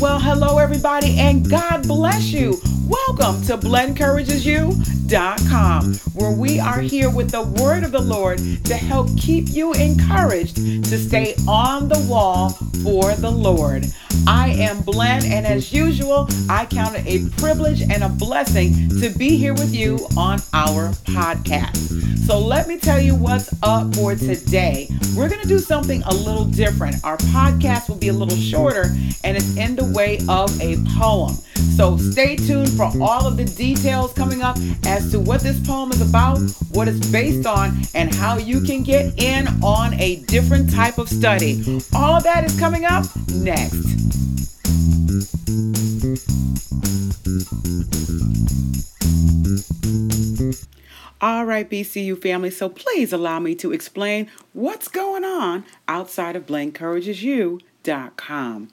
Well, hello, everybody, and God bless you. Welcome to BlenencouragesYou.com, where we are here with the word of the Lord to help keep you encouraged to stay on the wall for the Lord. I am Blen, and as usual, I count it a privilege and a blessing to be here with you on our podcast. So, let me tell you what's up for today. We're going to do something a little different. Our podcast will be a little shorter, and it's in the way of a poem. So, stay tuned for all of the details coming up as to what this poem is about, what it's based on, and how you can get in on a different type of study. All of that is coming up next. All right, BCU family, so please allow me to explain what's going on outside of BlenencouragesYou.com.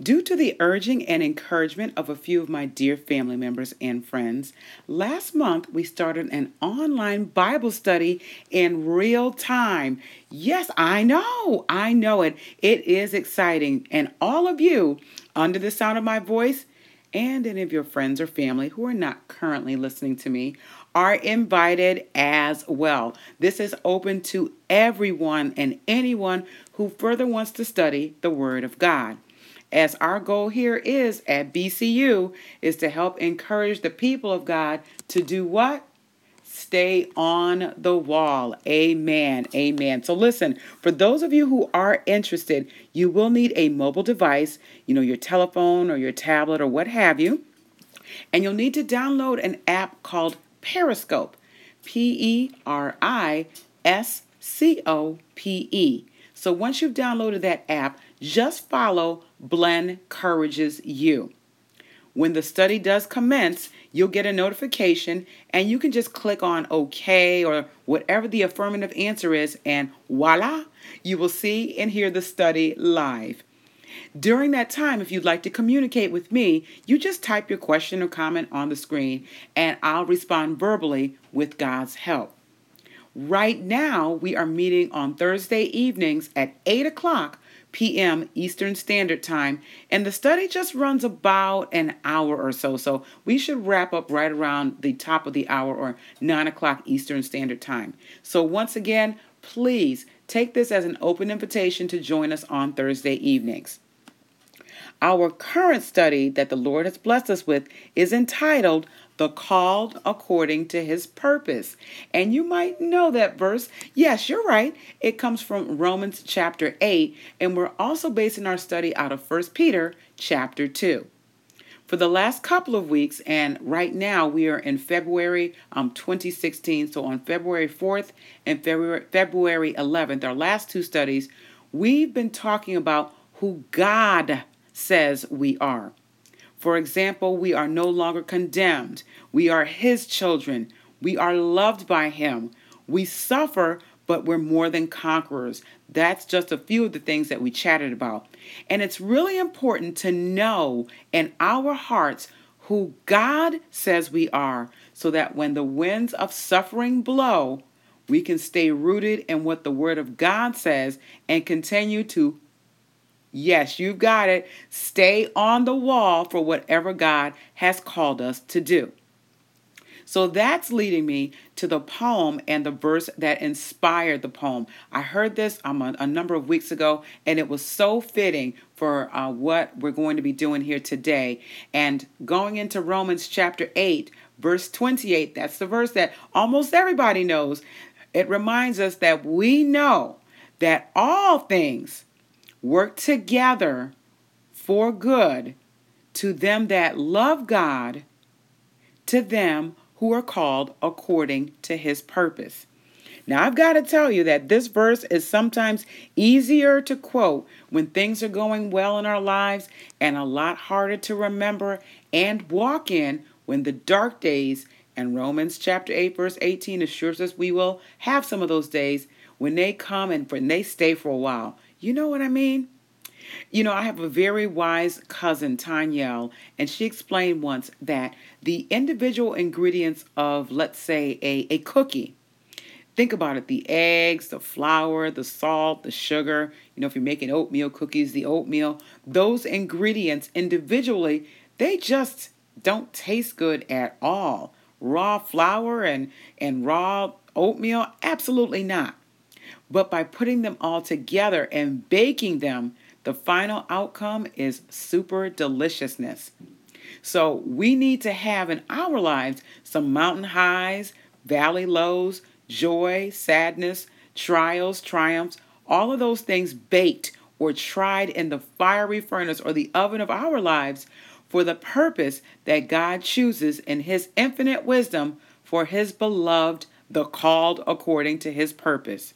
Due to the urging and encouragement of a few of my dear family members and friends, last month we started an online Bible study in real time. Yes, I know, I know it. It is exciting. And all of you, under the sound of my voice, and any of your friends or family who are not currently listening to me are invited as well. This is open to everyone and anyone who further wants to study the Word of God. As our goal here is at BCU is to help encourage the people of God to do what? Stay on the wall. Amen. Amen. So, listen, for those of you who are interested, you will need a mobile device, you know, your telephone or your tablet or what have you. And you'll need to download an app called Periscope. P E R I S C O P E. So, once you've downloaded that app, just follow Blen Encourages You. When the study does commence, you'll get a notification and you can just click on OK or whatever the affirmative answer is, and voila, you will see and hear the study live. During that time, if you'd like to communicate with me, you just type your question or comment on the screen and I'll respond verbally with God's help. Right now, we are meeting on Thursday evenings at 8 o'clock p.m. Eastern Standard Time, and the study just runs about an hour or so. So we should wrap up right around the top of the hour or 9 o'clock Eastern Standard Time. So once again, please take this as an open invitation to join us on Thursday evenings. Our current study that the Lord has blessed us with is entitled the called according to his purpose. And you might know that verse. Yes, you're right. It comes from Romans chapter 8, and we're also basing our study out of 1 Peter chapter 2. For the last couple of weeks, and right now we are in February um, 2016. So on February 4th and February, February 11th, our last two studies, we've been talking about who God says we are. For example, we are no longer condemned. We are His children. We are loved by Him. We suffer, but we're more than conquerors. That's just a few of the things that we chatted about. And it's really important to know in our hearts who God says we are so that when the winds of suffering blow, we can stay rooted in what the Word of God says and continue to Yes, you've got it. Stay on the wall for whatever God has called us to do. So that's leading me to the poem and the verse that inspired the poem. I heard this um, a, a number of weeks ago, and it was so fitting for uh, what we're going to be doing here today. And going into Romans chapter 8, verse 28, that's the verse that almost everybody knows. It reminds us that we know that all things work together for good to them that love God, to them who are called according to his purpose. Now, I've got to tell you that this verse is sometimes easier to quote when things are going well in our lives and a lot harder to remember and walk in when the dark days and Romans chapter 8 verse 18 assures us we will have some of those days when they come and when they stay for a while. You know what I mean? You know, I have a very wise cousin, Tanyel, and she explained once that the individual ingredients of, let's say, a, a cookie Think about it the eggs, the flour, the salt, the sugar. You know, if you're making oatmeal cookies, the oatmeal, those ingredients individually, they just don't taste good at all. Raw flour and, and raw oatmeal, absolutely not. But by putting them all together and baking them, the final outcome is super deliciousness. So we need to have in our lives some mountain highs, valley lows, joy, sadness, trials, triumphs, all of those things baked or tried in the fiery furnace or the oven of our lives for the purpose that God chooses in His infinite wisdom for His beloved, the called according to His purpose.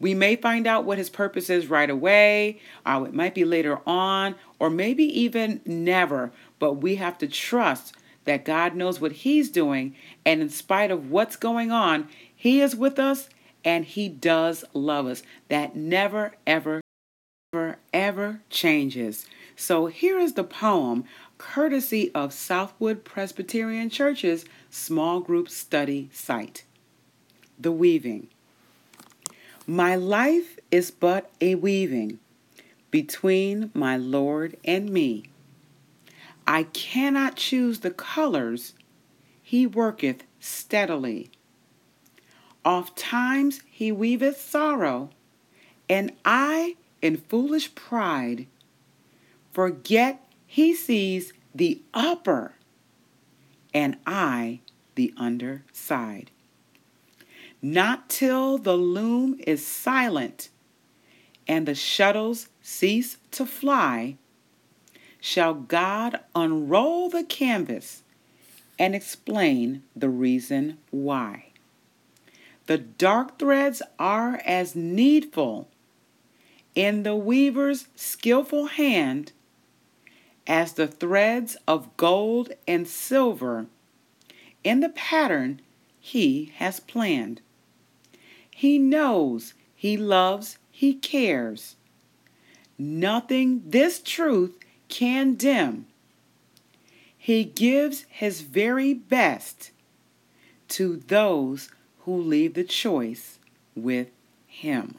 We may find out what His purpose is right away, or it might be later on, or maybe even never, but we have to trust that God knows what He's doing, and in spite of what's going on, He is with us and He does love us. That never, ever, ever, ever changes. So here is the poem, courtesy of Southwood Presbyterian Church's small group study site. The Weaving. My life is but a weaving between my Lord and me. I cannot choose the colors, he worketh steadily. Oft times he weaveth sorrow, and I, in foolish pride, forget he sees the upper, and I the under side. Not till the loom is silent and the shuttles cease to fly shall God unroll the canvas and explain the reason why. The dark threads are as needful in the weaver's skillful hand as the threads of gold and silver in the pattern he has planned. He knows, he loves, he cares. Nothing this truth can dim. He gives his very best to those who leave the choice with him.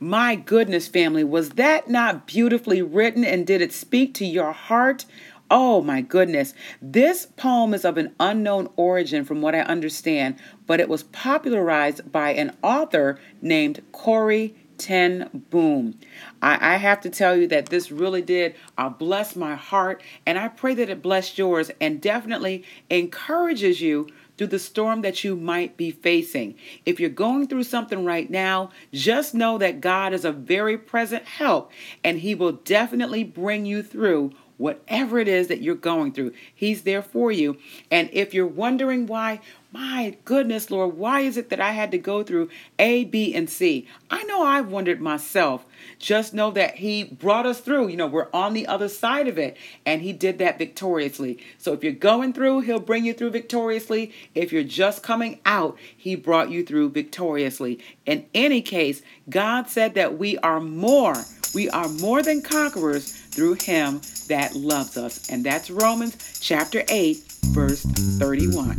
My goodness, family, was that not beautifully written and did it speak to your heart? Oh my goodness. This poem is of an unknown origin from what I understand, but it was popularized by an author named Corrie ten Boom. I, I, have to tell you that this really did uh, bless my heart, and I pray that it blessed yours and definitely encourages you through the storm that you might be facing. If you're going through something right now, just know that God is a very present help, and He will definitely bring you through whatever it is that you're going through. He's there for you. And if you're wondering why, my goodness, Lord, why is it that I had to go through A, B, and C? I know I've wondered myself. Just know that He brought us through. You know, we're on the other side of it, and He did that victoriously. So if you're going through, He'll bring you through victoriously. If you're just coming out, He brought you through victoriously. In any case, God said that we are more. We are more than conquerors through Him that loves us. And that's Romans chapter 8, verse 31.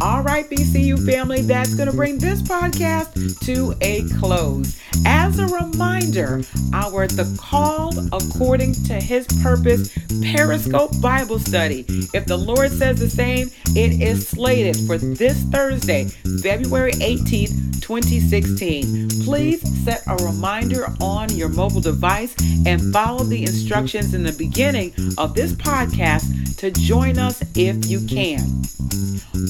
All right, BCU family, that's going to bring this podcast to a close. As a reminder, our The Called According to His Purpose Periscope Bible Study. If the Lord says the same, it is slated for this Thursday, February 18th, 2016. Please set a reminder on your mobile device and follow the instructions in the beginning of this podcast to join us if you can.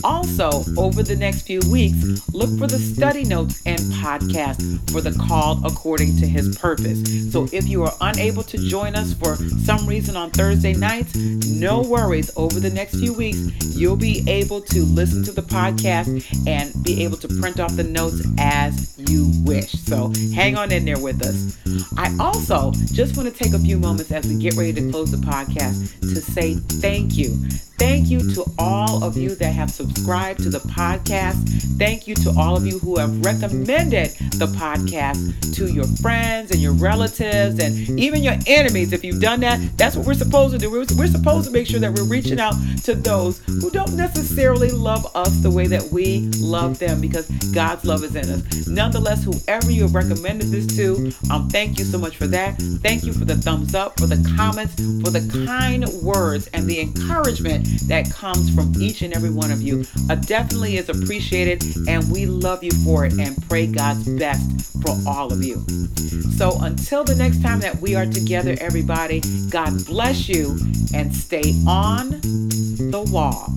Also, over the next few weeks, look for the study notes and podcast for the call according to his purpose. So if you are unable to join us for some reason on Thursday nights, no worries. Over the next few weeks, you'll be able to listen to the podcast and be able to print off the notes as you wish. So hang on in there with us. I also just want to take a few moments as we get ready to close the podcast to say thank you. Thank you to all of you that have subscribed to the podcast. Thank you to all of you who have recommended the podcast to your friends and your relatives and even your enemies. If you've done that, that's what we're supposed to do. We're, we're supposed to make sure that we're reaching out to those who don't necessarily love us the way that we love them because God's love is in us. Nonetheless, whoever you have recommended this to, um, thank you so much for that. Thank you for the thumbs up, for the comments, for the kind words and the encouragement that comes from each and every one of you uh, definitely is appreciated, and we love you for it and pray God's best for all of you. So until the next time that we are together, everybody, God bless you and stay on the wall.